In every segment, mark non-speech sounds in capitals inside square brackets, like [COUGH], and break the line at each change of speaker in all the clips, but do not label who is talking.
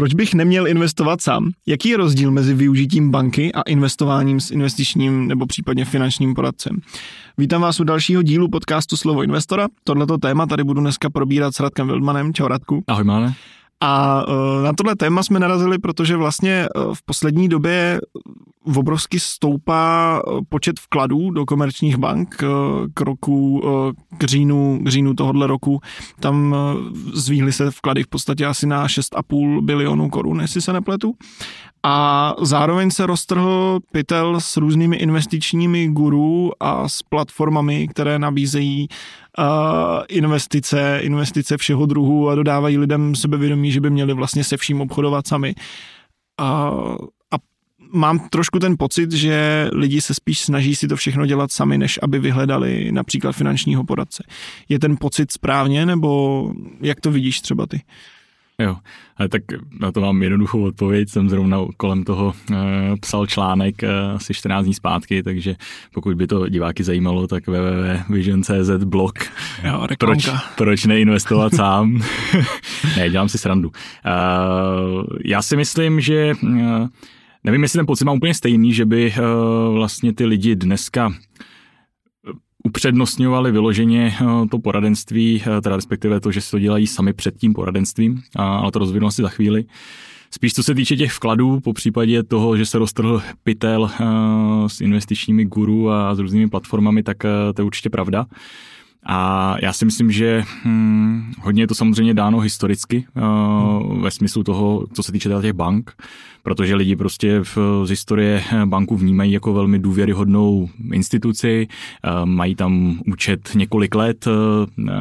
Proč bych neměl investovat sám? Jaký je rozdíl mezi využitím banky a investováním s investičním nebo případně finančním poradcem? Vítám vás u dalšího dílu podcastu Slovo investora. Tohleto téma tady budu dneska probírat s Radkem Wildmanem. Čau Radku.
Ahoj Máne.
A e, na tohle téma jsme narazili, protože vlastně e, v poslední době obrovsky stoupá e, počet vkladů do komerčních bank k roku, k říjnu, k říjnu tohohle roku. Tam zvíhly se vklady v podstatě asi na 6,5 bilionů korun, jestli se nepletu. A zároveň se roztrhl pytel s různými investičními guru a s platformami, které nabízejí investice, investice všeho druhu a dodávají lidem sebevědomí, že by měli vlastně se vším obchodovat sami. Uh, a mám trošku ten pocit, že lidi se spíš snaží si to všechno dělat sami, než aby vyhledali například finančního poradce. Je ten pocit správně, nebo jak to vidíš třeba ty?
Jo, ale tak na to mám jednoduchou odpověď. Jsem zrovna kolem toho e, psal článek e, asi 14 dní zpátky, takže pokud by to diváky zajímalo, tak www.vision.cz blog.
Jo,
proč, proč neinvestovat sám? [LAUGHS] ne, dělám si srandu. E, já si myslím, že e, nevím, jestli ten pocit mám úplně stejný, že by e, vlastně ty lidi dneska upřednostňovali vyloženě eh, to poradenství, eh, teda respektive to, že si to dělají sami před tím poradenstvím, ale to rozvinu asi za chvíli. Spíš co se týče těch vkladů, po případě toho, že se roztrhl pytel eh, s investičními guru a s různými platformami, tak to je určitě pravda. A já si myslím, že hm, hodně je to samozřejmě dáno historicky uh, ve smyslu toho, co se týče teda těch bank, protože lidi prostě v, z historie banku vnímají jako velmi důvěryhodnou instituci, uh, mají tam účet několik let, uh,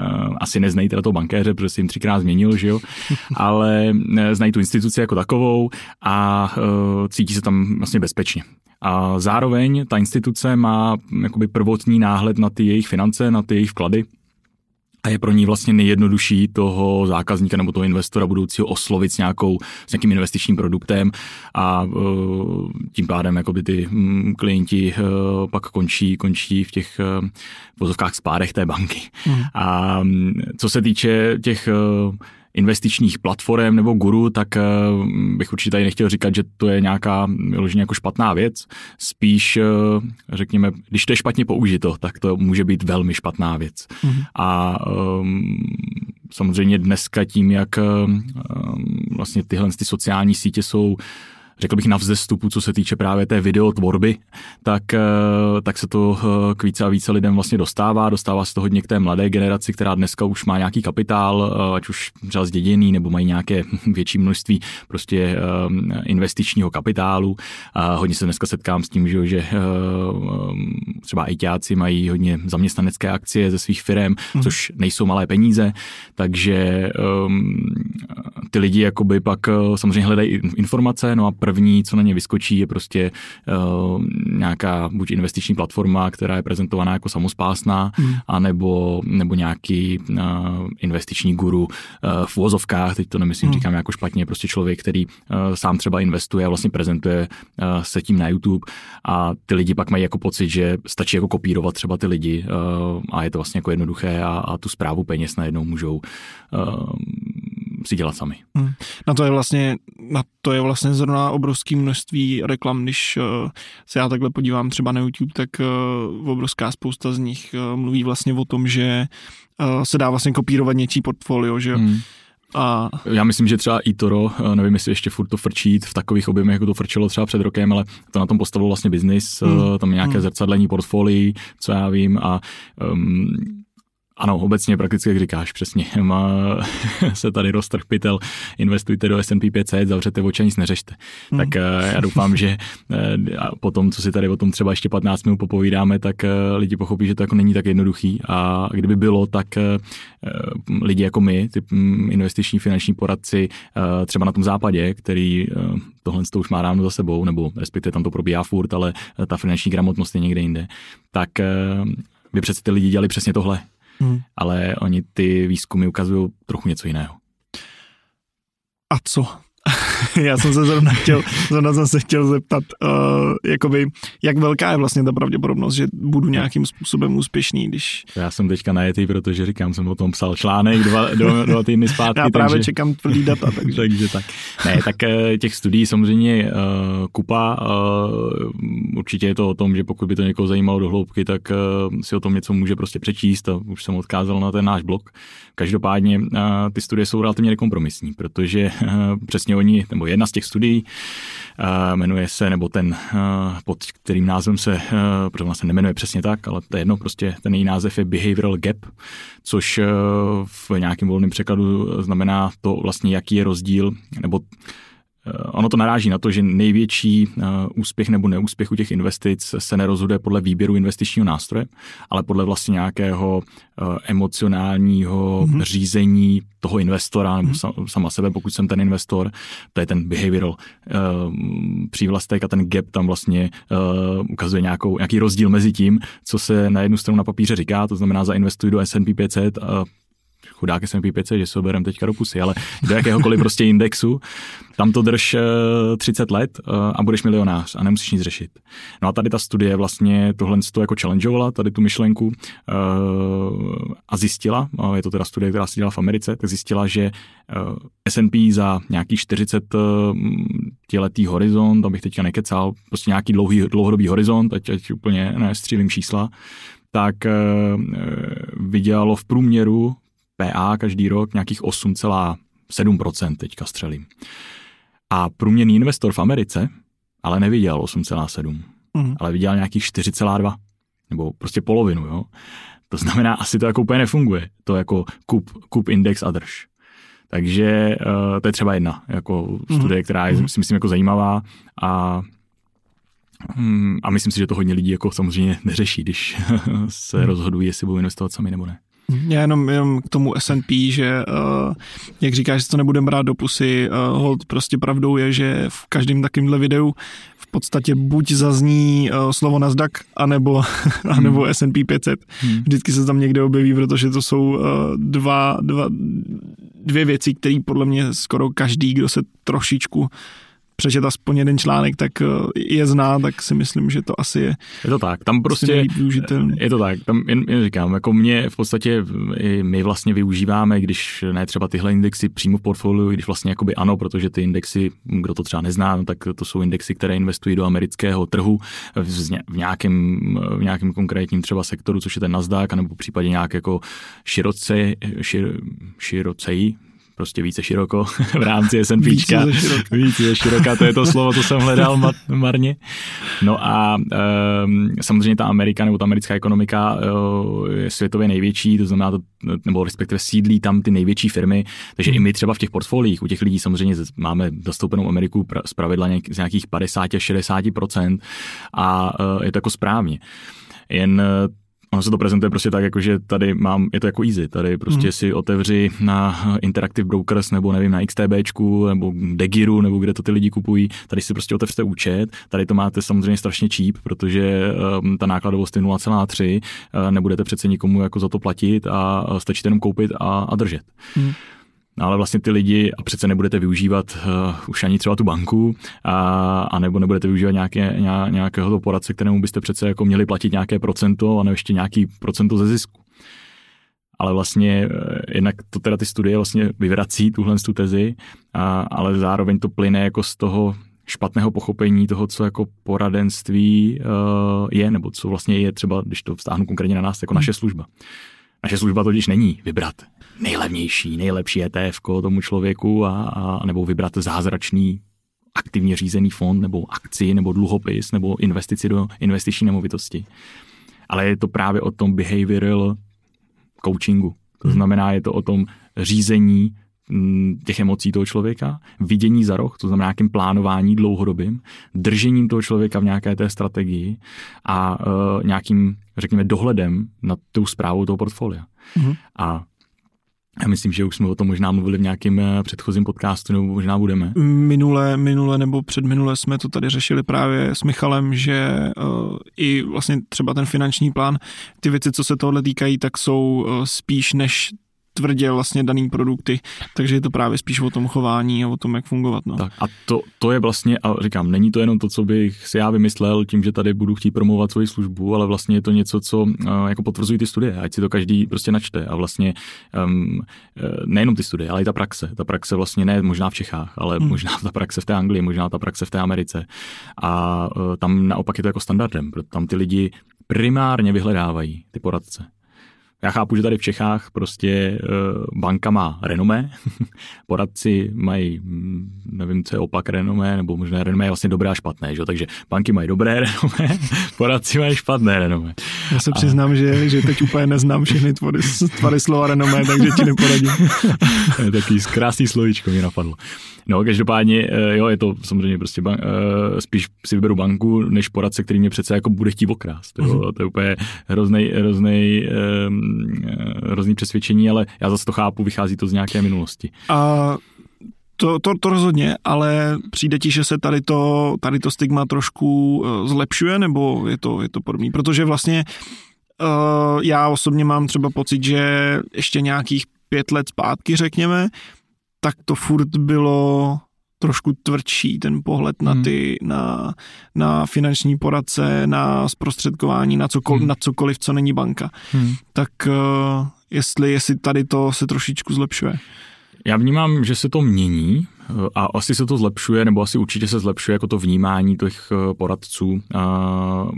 asi neznají teda toho bankéře, protože si jim třikrát změnil, že jo, [LAUGHS] ale znají tu instituci jako takovou a uh, cítí se tam vlastně bezpečně. A zároveň ta instituce má jakoby prvotní náhled na ty jejich finance, na ty jejich vklady a je pro ní vlastně nejjednodušší toho zákazníka nebo toho investora budoucího oslovit s, nějakou, s nějakým investičním produktem a uh, tím pádem jakoby ty um, klienti uh, pak končí, končí v těch uh, vozovkách spádech té banky. Mm. A co se týče těch investičních platform nebo guru, tak eh, bych určitě tady nechtěl říkat, že to je nějaká vyloženě jako špatná věc. Spíš, eh, řekněme, když to je špatně použito, tak to může být velmi špatná věc. Mm-hmm. A um, samozřejmě dneska tím, jak um, vlastně tyhle ty sociální sítě jsou řekl bych, na vzestupu, co se týče právě té videotvorby, tak, eh, tak se to eh, k více a více lidem vlastně dostává. Dostává se to hodně k té mladé generaci, která dneska už má nějaký kapitál, eh, ať už třeba zděděný, nebo mají nějaké [LAUGHS] větší množství prostě investičního kapitálu. A hodně se dneska setkám s tím, že třeba ITáci mají hodně zaměstnanecké akcie ze svých firm, hmm. což nejsou malé peníze, takže um, ty lidi jakoby pak samozřejmě hledají informace, no a první, co na ně vyskočí, je prostě uh, nějaká buď investiční platforma, která je prezentovaná jako samospásná, hmm. anebo nebo nějaký uh, investiční guru uh, v vozovkách, teď to nemyslím, hmm. říkám jako špatně, prostě člověk, který uh, sám třeba investuje a vlastně prezentuje uh, se tím na YouTube a ty lidi pak mají jako pocit, že stačí jako kopírovat třeba ty lidi uh, a je to vlastně jako jednoduché a, a tu zprávu peněz najednou můžou uh, si dělat sami. Hmm.
Na to je vlastně, na to je vlastně zrovna obrovské množství reklam, když uh, se já takhle podívám třeba na YouTube, tak uh, obrovská spousta z nich uh, mluví vlastně o tom, že uh, se dá vlastně kopírovat něčí portfolio, že hmm.
A... Já myslím, že třeba eToro, nevím, jestli ještě furt to frčí v takových objemech, jako to frčilo třeba před rokem, ale to na tom postavilo vlastně biznis, hmm. tam nějaké hmm. zrcadlení portfolií, co já vím a um, ano, obecně prakticky, jak říkáš, přesně. [LAUGHS] Má se tady roztrh pytel, investujte do S&P 500, zavřete oči, nic neřešte. Hmm. Tak eh, já doufám, že eh, po tom, co si tady o tom třeba ještě 15 minut popovídáme, tak eh, lidi pochopí, že to jako není tak jednoduchý a kdyby bylo, tak lidi jako my, ty mm, investiční finanční poradci, třeba na tom západě, který tohle to už má dávno za sebou, nebo respektive tam to probíhá furt, ale ta finanční gramotnost je někde jinde, tak by přece ty lidi dělali přesně tohle hmm. ale oni ty výzkumy ukazují trochu něco jiného.
A co? [LAUGHS] já jsem se zrovna chtěl, zrovna jsem se chtěl zeptat, uh, jakoby, jak velká je vlastně ta pravděpodobnost, že budu nějakým způsobem úspěšný, když...
Já jsem teďka najetý, protože říkám, jsem o tom psal článek dva, dva, dva týdny zpátky. [LAUGHS]
Já právě takže, čekám tvrdý data. [LAUGHS]
Takže. takže tak. Ne, tak eh, těch studií samozřejmě uh, kupa. Uh, určitě je to o tom, že pokud by to někoho zajímalo do hloubky, tak uh, si o tom něco může prostě přečíst a už jsem odkázal na ten náš blog. Každopádně uh, ty studie jsou relativně nekompromisní, protože uh, přesně oni, nebo jedna z těch studií, jmenuje se, nebo ten, pod kterým názvem se, protože vlastně nemenuje přesně tak, ale to je jedno, prostě ten její název je Behavioral Gap, což v nějakém volném překladu znamená to vlastně, jaký je rozdíl, nebo ono to naráží na to, že největší eh, úspěch nebo neúspěch u těch investic se nerozhoduje podle výběru investičního nástroje, ale podle vlastně nějakého eh, emocionálního mm-hmm. řízení toho investora nebo mm-hmm. sama sebe, pokud jsem ten investor, to je ten behavioral přívlastek a ten gap tam vlastně ukazuje nějakou, nějaký rozdíl mezi tím, co se na jednu stranu na papíře říká, to znamená zainvestuj do S&P 500 chudák S&P 500, že se oberem teďka do pusy, ale do jakéhokoliv prostě indexu, tam to drž 30 eh, let eh, a budeš milionář a nemusíš nic řešit. No a tady ta studie vlastně tohle to jako challengeovala, tady tu myšlenku eh, a zjistila, je to teda studie, která se dělala v Americe, tak zjistila, že S&P za nějaký 40 letý horizont, abych teďka nekecal, prostě nějaký dlouhý, dlouhodobý horizont, ať, ať úplně nestřílím čísla, tak vydělalo v průměru PA každý rok nějakých 8,7% teďka střelím. A průměrný investor v Americe ale neviděl 8,7, mm. ale viděl nějakých 4,2, nebo prostě polovinu, jo. To znamená, asi to jako úplně nefunguje, to jako kup, kup index a drž. Takže uh, to je třeba jedna jako mm. studie, která je, mm. si myslím, jako zajímavá a um, a myslím si, že to hodně lidí jako samozřejmě neřeší, když [LAUGHS] se mm. rozhodují, jestli budou investovat sami nebo ne.
Já jenom, jenom k tomu S&P, že uh, jak říkáš, že to nebudeme brát do pusy, uh, hold prostě pravdou je, že v každém takovémhle videu v podstatě buď zazní uh, slovo Nasdaq, anebo, [LAUGHS] hmm. anebo S&P 500. Hmm. Vždycky se tam někde objeví, protože to jsou uh, dva, dva, dvě věci, které podle mě skoro každý, kdo se trošičku přečet aspoň jeden článek, tak eh, je zná, tak si myslím, že to asi je.
Je to tak, tam prostě je to tak, tam jen, jen říkám, jako mě v podstatě i my vlastně využíváme, když ne třeba tyhle indexy přímo v portfoliu, když vlastně jakoby ano, protože ty indexy, kdo to třeba nezná, no, tak to jsou indexy, které investují do amerického trhu v nějakém, v nějakém konkrétním třeba sektoru, což je ten Nasdaq, nebo v případě nějak jako široce, šir, široceji, prostě více široko [LAUGHS] v rámci SNP. Více více široká, to je to slovo, co jsem hledal marně. No a um, samozřejmě ta Amerika nebo ta americká ekonomika uh, je světově největší, to znamená, to, nebo respektive sídlí tam ty největší firmy, takže i my třeba v těch portfoliích, u těch lidí samozřejmě máme zastoupenou Ameriku z pravidla z nějakých 50 až 60% a uh, je to jako správně. Jen Ono se to prezentuje prostě tak, jako že tady mám, je to jako easy, tady prostě hmm. si otevři na Interactive Brokers nebo nevím, na XTBčku nebo Degiru nebo kde to ty lidi kupují, tady si prostě otevřte účet, tady to máte samozřejmě strašně cheap, protože um, ta nákladovost je 0,3, uh, nebudete přece nikomu jako za to platit a stačí jenom koupit a, a držet. Hmm. No, ale vlastně ty lidi a přece nebudete využívat uh, už ani třeba tu banku a, a nebo nebudete využívat nějaké, nějakého toho poradce, kterému byste přece jako měli platit nějaké procento a nebo ještě nějaký procento ze zisku. Ale vlastně eh, jednak to teda ty studie vlastně vyvrací tuhle tu tezi, a, ale zároveň to plyne jako z toho špatného pochopení toho, co jako poradenství uh, je, nebo co vlastně je třeba, když to vztáhnu konkrétně na nás, jako naše služba. Naše služba totiž není vybrat nejlevnější, nejlepší ETF tomu člověku a, a nebo vybrat zázračný aktivně řízený fond nebo akci nebo dluhopis nebo investici do investiční nemovitosti. Ale je to právě o tom behavioral coachingu. To hmm. znamená, je to o tom řízení mm, těch emocí toho člověka, vidění za roh, to znamená nějakým plánování dlouhodobým, držením toho člověka v nějaké té strategii a uh, nějakým, řekněme, dohledem nad tou zprávou toho portfolia. Mm-hmm. A já myslím, že už jsme o tom možná mluvili v nějakém eh, předchozím podcastu, nebo možná budeme.
Minule, minule nebo předminule jsme to tady řešili právě s Michalem, že uh, i vlastně třeba ten finanční plán, ty věci, co se tohle týkají, tak jsou uh, spíš než tvrdě vlastně daný produkty, takže je to právě spíš o tom chování a o tom, jak fungovat. No.
Tak a to, to je vlastně, a říkám, není to jenom to, co bych si já vymyslel tím, že tady budu chtít promovat svoji službu, ale vlastně je to něco, co uh, jako potvrzují ty studie, ať si to každý prostě načte a vlastně um, nejenom ty studie, ale i ta praxe. Ta praxe vlastně ne možná v Čechách, ale hmm. možná ta praxe v té Anglii, možná ta praxe v té Americe. A uh, tam naopak je to jako standardem, protože tam ty lidi primárně vyhledávají ty poradce. Já chápu, že tady v Čechách prostě uh, banka má renomé, [LAUGHS] poradci mají, mm, nevím, co je opak renomé, nebo možná renomé je vlastně dobré a špatné, že? takže banky mají dobré [LAUGHS] renomé, poradci mají špatné renomé.
Já se přiznám, a... že, že teď úplně neznám všechny tvary, tvary slova renomé, takže ti neporadím. [LAUGHS]
Taký krásný slovíčko mi napadlo. No, každopádně, eh, jo, je to samozřejmě prostě ban- eh, spíš si vyberu banku, než poradce, který mě přece jako bude chtít okrást. Jo. Mm-hmm. To je úplně hrozný, hrozný, eh, hrozný přesvědčení, ale já zase to chápu, vychází to z nějaké minulosti.
A to, to, to rozhodně, ale přijde ti, že se tady to, tady to stigma trošku zlepšuje, nebo je to, je to podobný? Protože vlastně uh, já osobně mám třeba pocit, že ještě nějakých pět let zpátky, řekněme, tak to furt bylo trošku tvrdší ten pohled na hmm. ty, hmm. na, na finanční poradce, na zprostředkování, na cokoliv, hmm. na cokoliv, co není banka. Hmm. Tak uh, jestli, jestli tady to se trošičku zlepšuje.
Já vnímám, že se to mění eh, a asi se to zlepšuje, nebo asi určitě se zlepšuje jako to vnímání těch eh, poradců.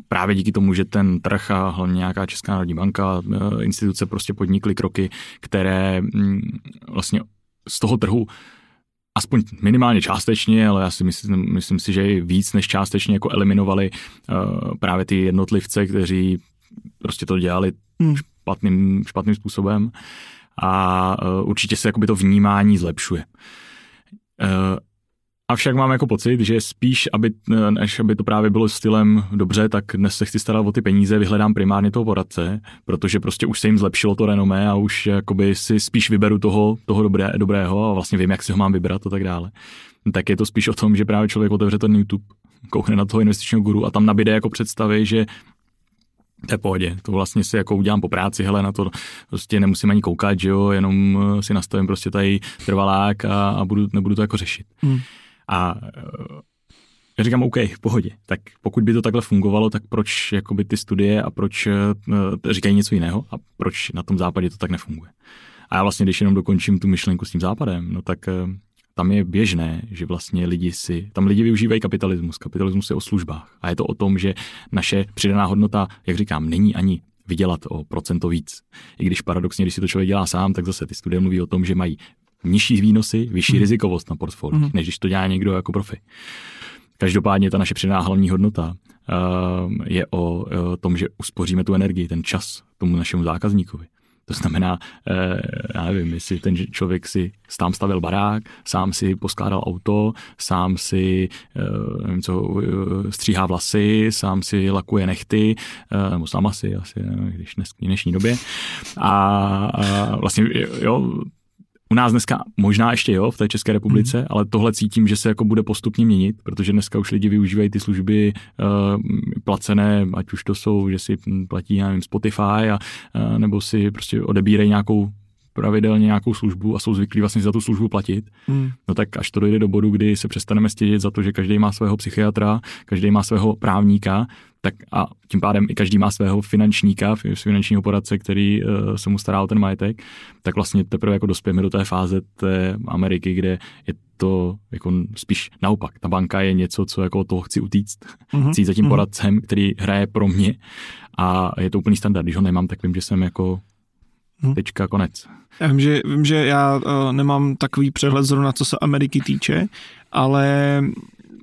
Právě díky tomu, že ten trh a hlavně nějaká Česká národní banka, instituce prostě podnikly kroky, které mm, vlastně z toho trhu aspoň minimálně částečně, ale já si myslím, myslím si, že i víc než částečně jako eliminovali uh, právě ty jednotlivce, kteří prostě to dělali hmm. špatným, špatným způsobem a uh, určitě se jakoby to vnímání zlepšuje. Uh, Avšak mám jako pocit, že spíš, aby, než aby to právě bylo stylem dobře, tak dnes se chci starat o ty peníze, vyhledám primárně toho poradce, protože prostě už se jim zlepšilo to renomé a už jakoby si spíš vyberu toho, toho dobré, dobrého a vlastně vím, jak si ho mám vybrat a tak dále. Tak je to spíš o tom, že právě člověk otevře ten YouTube, koukne na toho investičního guru a tam nabíde jako představy, že to je pohodě, to vlastně si jako udělám po práci, hele, na to prostě nemusím ani koukat, že jo, jenom si nastavím prostě tady trvalák a, a budu, nebudu to jako řešit. Hmm. A eh, já říkám, OK, v pohodě. Tak pokud by to takhle fungovalo, tak proč jakoby ty studie a proč uh, říkají něco jiného a proč na tom západě to tak nefunguje. A já vlastně, když jenom dokončím tu myšlenku s tím západem, no tak uh, tam je běžné, že vlastně lidi si, tam lidi využívají kapitalismus. Kapitalismus je o službách. A je to o tom, že naše přidaná hodnota, jak říkám, není ani vydělat o procento víc. I když paradoxně, když si to člověk dělá sám, tak zase ty studie mluví o tom, že mají nižší výnosy, vyšší mm. rizikovost na portfolio, mm. než když to dělá někdo jako profi. Každopádně ta naše přidaná hlavní hodnota uh, je o uh, tom, že uspoříme tu energii, ten čas tomu našemu zákazníkovi. To znamená, uh, já nevím, jestli ten člověk si sám stavil barák, sám si poskládal auto, sám si uh, nevím co, uh, stříhá vlasy, sám si lakuje nechty, uh, nebo sama si asi, když dnes, v dnešní době. A, a vlastně, jo, u nás dneska možná ještě jo, v té České republice, mm. ale tohle cítím, že se jako bude postupně měnit, protože dneska už lidi využívají ty služby uh, placené, ať už to jsou, že si platí, já nevím, Spotify a, uh, nebo si prostě odebírají nějakou pravidelně nějakou službu a jsou zvyklí vlastně za tu službu platit, mm. no tak až to dojde do bodu, kdy se přestaneme stěžit za to, že každý má svého psychiatra, každý má svého právníka, tak a tím pádem i každý má svého finančníka, finančního poradce, který uh, se mu stará o ten majetek, tak vlastně teprve jako dospějeme do té fáze té Ameriky, kde je to jako spíš naopak. Ta banka je něco, co jako toho chci utíct. Mm-hmm. Chci jít za tím mm-hmm. poradcem, který hraje pro mě a je to úplný standard. Když ho nemám, tak vím, že jsem jako mm. tečka, konec.
Já vím, že, vím, že já uh, nemám takový přehled zrovna, co se Ameriky týče, ale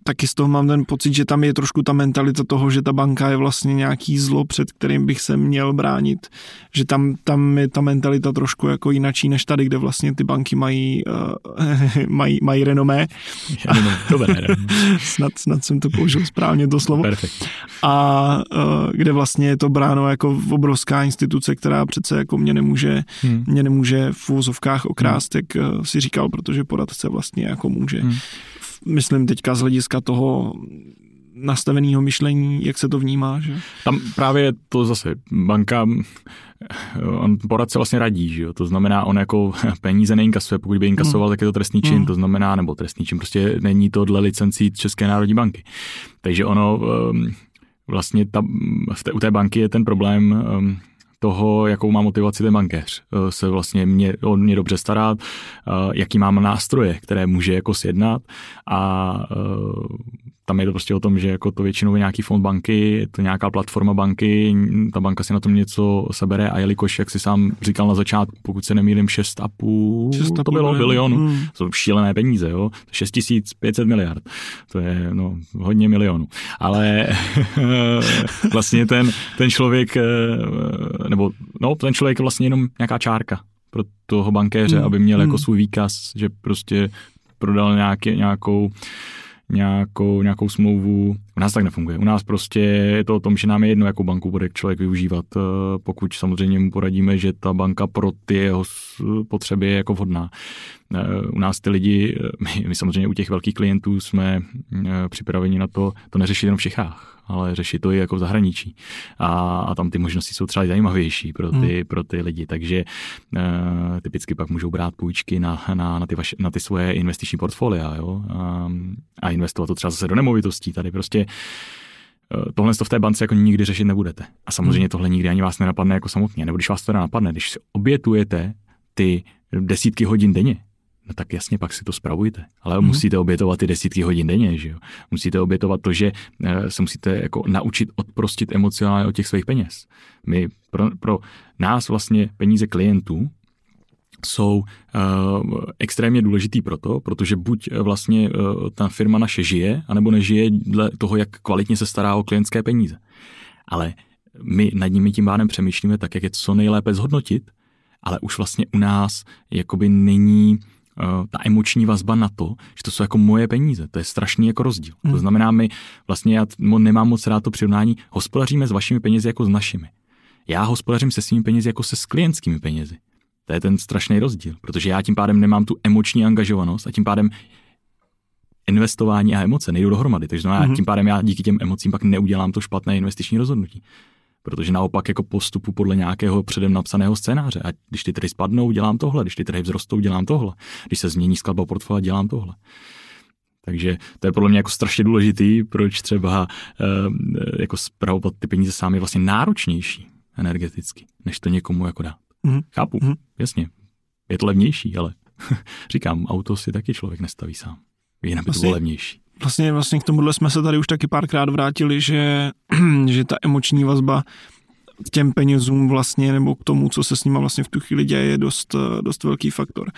taky z toho mám ten pocit, že tam je trošku ta mentalita toho, že ta banka je vlastně nějaký zlo, před kterým bych se měl bránit. Že tam, tam je ta mentalita trošku jako jinačí než tady, kde vlastně ty banky mají, uh, [LAUGHS] mají, mají renomé.
Dobré [LAUGHS]
snad, snad jsem to použil správně to slovo.
Perfect.
A uh, kde vlastně je to bráno jako obrovská instituce, která přece jako mě nemůže, hmm. mě nemůže v úvozovkách okrást, hmm. jak uh, si říkal, protože poradce vlastně jako může. Hmm myslím teďka z hlediska toho nastaveného myšlení, jak se to vnímá, že?
Tam právě to zase banka on poradce vlastně radí, že jo? to znamená, on jako [LAUGHS] peníze neinkasuje, pokud by inkasoval, hmm. tak je to trestný čin, hmm. to znamená, nebo trestný čin, prostě není to dle licencí České národní banky. Takže ono vlastně ta, v té, u té banky je ten problém toho, jakou má motivaci ten bankéř. Eh, se vlastně mě, on mě dobře stará, eh, jaký mám nástroje, které může jako sjednat a eh, tam je to prostě o tom, že jako to většinou je nějaký fond banky, je to nějaká platforma banky, ta banka si na tom něco sebere a jelikož, jak si sám říkal na začátku, pokud se nemýlím, 6,5 to bylo bilionu, hmm. to jsou šílené peníze, jo, 6500 miliard, to je no, hodně milionů, ale [LAUGHS] vlastně ten, ten člověk, eh, nebo no, ten člověk je vlastně jenom nějaká čárka pro toho bankéře, hmm. aby měl jako hmm. svůj výkaz, že prostě prodal nějaký, nějakou nějakou, nějakou smlouvu. U nás tak nefunguje. U nás prostě je to o tom, že nám je jedno, jakou banku bude člověk využívat, eh, pokud samozřejmě mu poradíme, že ta banka pro ty jeho potřeby je jako vhodná. Eh, u nás ty lidi, eh, my, my samozřejmě u těch velkých klientů jsme připraveni na to, to neřešit jenom v Čechách ale řešit to i jako v zahraničí. A, a tam ty možnosti jsou třeba zajímavější pro ty, hmm. pro ty lidi, takže uh, typicky pak můžou brát půjčky na, na, na, ty, vaše, na ty svoje investiční portfolia jo? A, a investovat to třeba zase do nemovitostí. Tady prostě tohle to v té bance jako nikdy řešit nebudete. A samozřejmě hmm. tohle nikdy ani vás nenapadne jako samotně. Nebo když vás to napadne, když si obětujete ty desítky hodin denně, No tak jasně, pak si to spravujte. Ale mm-hmm. musíte obětovat ty desítky hodin denně, že jo? Musíte obětovat to, že eh, se musíte jako naučit odprostit emocionálně od těch svých peněz. My, pro, pro nás vlastně peníze klientů jsou uh, extrémně důležitý proto, protože buď vlastně uh, ta firma naše žije, anebo nežije dle toho, jak kvalitně se stará o klientské peníze. Ale my nad nimi tím pádem přemýšlíme tak, jak je co nejlépe zhodnotit, ale už vlastně u nás jakoby není Eh, ta emoční vazba na to, že to jsou jako moje peníze. To je strašný jako rozdíl. Hmm. To znamená, my vlastně, já nemám moc rád to přirovnání, hospodaříme s vašimi penězi jako s našimi. Já hospodařím se svými penězi jako se s klientskými penězi. To je ten strašný rozdíl, protože já tím pádem nemám tu emoční angažovanost a tím pádem investování a emoce nejdou dohromady. Takže znamená, mm-hmm. tím pádem já díky těm emocím pak neudělám to špatné investiční rozhodnutí protože naopak jako postupu podle nějakého předem napsaného scénáře. A když ty trhy spadnou, dělám tohle, když ty trhy vzrostou, dělám tohle, když se změní skladba portfolia, dělám tohle. Takže to je podle mě jako strašně důležitý, proč třeba e, jako zpravovat ty peníze sám je vlastně náročnější energeticky, než to někomu jako dát. Mm-hmm. Chápu, mm-hmm. jasně. Je to levnější, ale [LAUGHS] říkám, auto si taky člověk nestaví sám. Jinak by to vlastně bylo levnější
vlastně, vlastně k tomuhle jsme se tady už taky párkrát vrátili, že, [CLEARS THROAT] že ta emoční vazba k těm penězům vlastně, nebo k tomu, co se s nima vlastně v tu chvíli děje, je dost, dost velký faktor.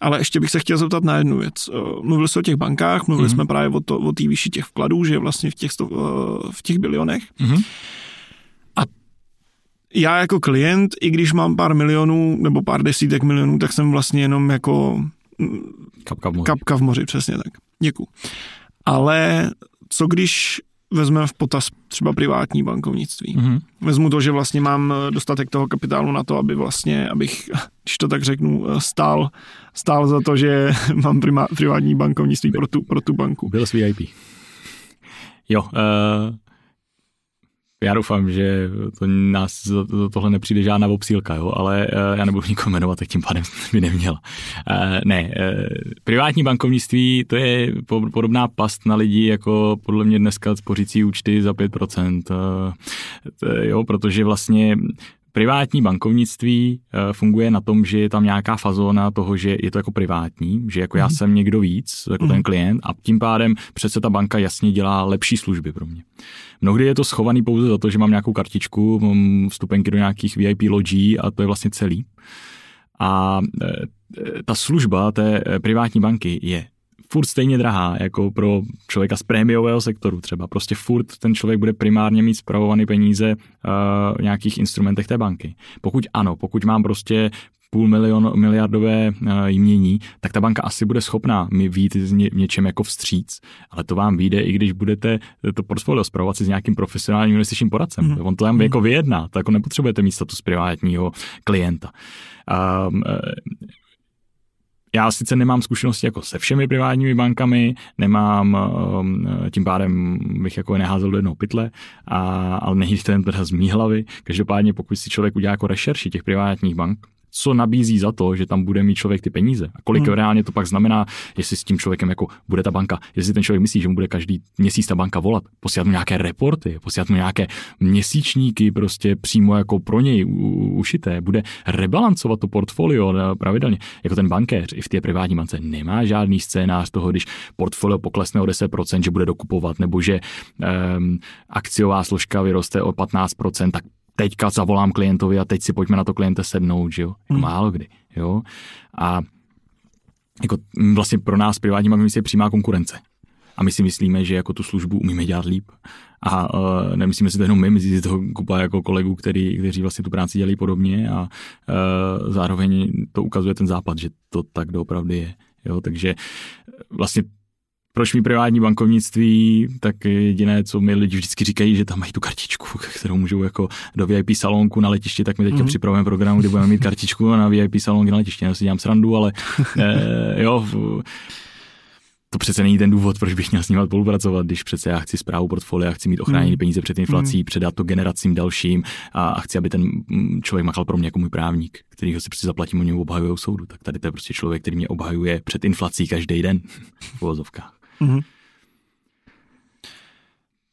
Ale ještě bych se chtěl zeptat na jednu věc. Mluvili jsme o těch bankách, mluvili mm-hmm. jsme právě o, to, o té výši těch vkladů, že vlastně v těch, sto, v těch bilionech. Mm-hmm. Já jako klient, i když mám pár milionů nebo pár desítek milionů, tak jsem vlastně jenom jako
kapka v moři.
Kapka v moři, přesně tak. Děkuji ale co když vezmeme v potaz třeba privátní bankovnictví. Mm-hmm. Vezmu to, že vlastně mám dostatek toho kapitálu na to, aby vlastně, abych, [LAUGHS] když to tak řeknu, stál, stál za to, že [LAUGHS] mám prima, privátní bankovnictví pro tu, pro tu banku.
Byl VIP. Jo, uh, já doufám, že to nás to, tohle nepřijde žádná obsílka, jo, ale uh, já nebudu nikoho jmenovat, tak tím pádem [LAUGHS] by neměla. Uh, ne, uh, privátní bankovnictví, to je podobná past na lidi, jako podle mě dneska spořící účty za 5%, uh, jo, protože vlastně Privátní bankovnictví eh, funguje na tom, že je tam nějaká fazona toho, že je to jako privátní, že jako já mhm. jsem někdo víc, jako ten mhm. klient a tím pádem přece ta banka jasně dělá lepší služby pro mě. Mnohdy je to schovaný pouze za to, že mám nějakou kartičku, mám vstupenky do nějakých VIP lodí a to je vlastně celý. A eh, ta služba té eh, privátní banky je furt stejně drahá, jako pro člověka z prémiového sektoru třeba. Prostě furt ten člověk bude primárně mít zpravované peníze uh, v nějakých instrumentech té banky. Pokud ano, pokud mám prostě půl milion, miliardové uh, jmění, tak ta banka asi bude schopná mi vít v ně, něčem jako vstříc, ale to vám vyjde, i když budete to portfolio zpravovat si s nějakým profesionálním investičním poradcem. Mm-hmm. On to tam mm-hmm. jako vyjedná, tak jako nepotřebujete mít status privátního klienta. Um, já sice nemám zkušenosti jako se všemi privátními bankami, nemám, um, tím pádem bych jako neházel do jednoho pytle, a, ale nejde ten teda z mý hlavy. Každopádně pokud si člověk udělá jako rešerši těch privátních bank, co nabízí za to, že tam bude mít člověk ty peníze. A kolik hmm. reálně to pak znamená, jestli s tím člověkem jako bude ta banka, jestli ten člověk myslí, že mu bude každý měsíc ta banka volat, posílat mu nějaké reporty, posílat mu nějaké měsíčníky prostě přímo jako pro něj ušité, bude rebalancovat to portfolio pravidelně. Jako ten bankéř i v té privátní bance nemá žádný scénář toho, když portfolio poklesne o 10%, že bude dokupovat, nebo že um, akciová složka vyroste o 15%, tak teďka zavolám klientovi a teď si pojďme na to kliente sednout, že jo? Jako hmm. Málo kdy, jo? A jako vlastně pro nás privátní bank je přímá konkurence. A my si myslíme, že jako tu službu umíme dělat líp. A uh, nemyslíme si to jenom my, myslí si toho kupa jako kolegů, který, kteří vlastně tu práci dělají podobně a uh, zároveň to ukazuje ten západ, že to tak doopravdy je. Jo, takže vlastně proč mi privátní bankovnictví, tak jediné, co mi lidi vždycky říkají, že tam mají tu kartičku, [LAUGHS] kterou můžou jako do VIP salonku na letišti, tak my teďka mm-hmm. připravujeme program, kdy budeme mít [LAUGHS] kartičku na VIP salonky na letišti. Já si dělám srandu, ale [LAUGHS] eh, jo, to přece není ten důvod, proč bych měl s ním spolupracovat, když přece já chci zprávu portfolia, chci mít ochráněné mm. peníze před inflací, mm. předat to generacím dalším a, a chci, aby ten mm, člověk makal pro mě jako můj právník, který ho si přece zaplatím, oni ho obhajují soudu. Tak tady to je prostě člověk, který mě obhajuje před inflací každý den v uvozovkách. Mm-hmm.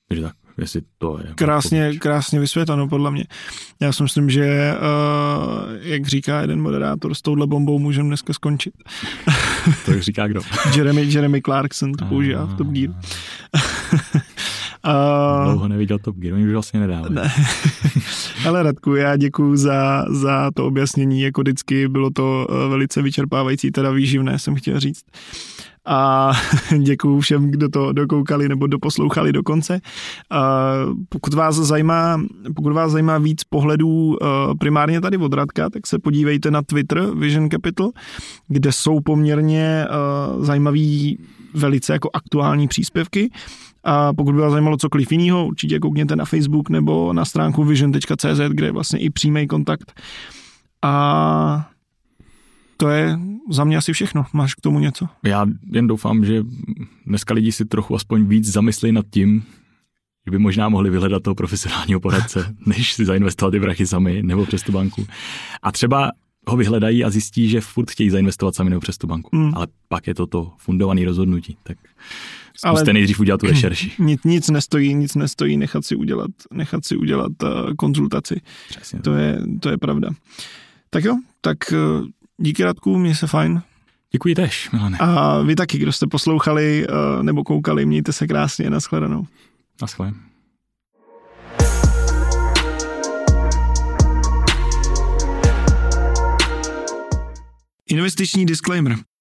Takže tak, jestli to je.
Krásně, krásně vysvětleno, podle mě. Já si myslím, že, uh, jak říká jeden moderátor, s touhle bombou můžeme dneska skončit.
to říká kdo? [LAUGHS]
Jeremy, Jeremy Clarkson to používá v Top Gear.
Uh, [LAUGHS] Dlouho neviděl Top Gear, oni už vlastně nedávají. Ne. [LAUGHS]
Ale Radku, já děkuji za, za to objasnění, jako vždycky bylo to uh, velice vyčerpávající, teda výživné jsem chtěl říct. A [LAUGHS] děkuji všem, kdo to dokoukali nebo doposlouchali do konce. Pokud vás zajímá, pokud vás zajímá víc pohledů uh, primárně tady od Radka, tak se podívejte na Twitter Vision Capital, kde jsou poměrně uh, zajímavý velice jako aktuální příspěvky. A pokud by vás zajímalo cokoliv jiného, určitě koukněte na Facebook nebo na stránku vision.cz, kde je vlastně i přímý kontakt. A to je za mě asi všechno. Máš k tomu něco?
Já jen doufám, že dneska lidi si trochu aspoň víc zamyslí nad tím, že by možná mohli vyhledat toho profesionálního poradce, [LAUGHS] než si zainvestovat ty brachy sami nebo přes tu banku. A třeba ho vyhledají a zjistí, že furt chtějí zainvestovat sami nebo přes tu banku. Hmm. Ale pak je to to fundované rozhodnutí. Tak Zkuste Ale nejdřív udělat tu [CLEARS THROAT] rešerši.
Nic, nic nestojí, nic nestojí nechat si udělat, nechat si udělat uh, konzultaci. Přesně. To je, to je pravda. Tak jo, tak uh, díky Radku, mě se fajn.
Děkuji tež, Milane.
A vy taky, kdo jste poslouchali uh, nebo koukali, mějte se krásně, nashledanou.
Naschle.
Investiční disclaimer.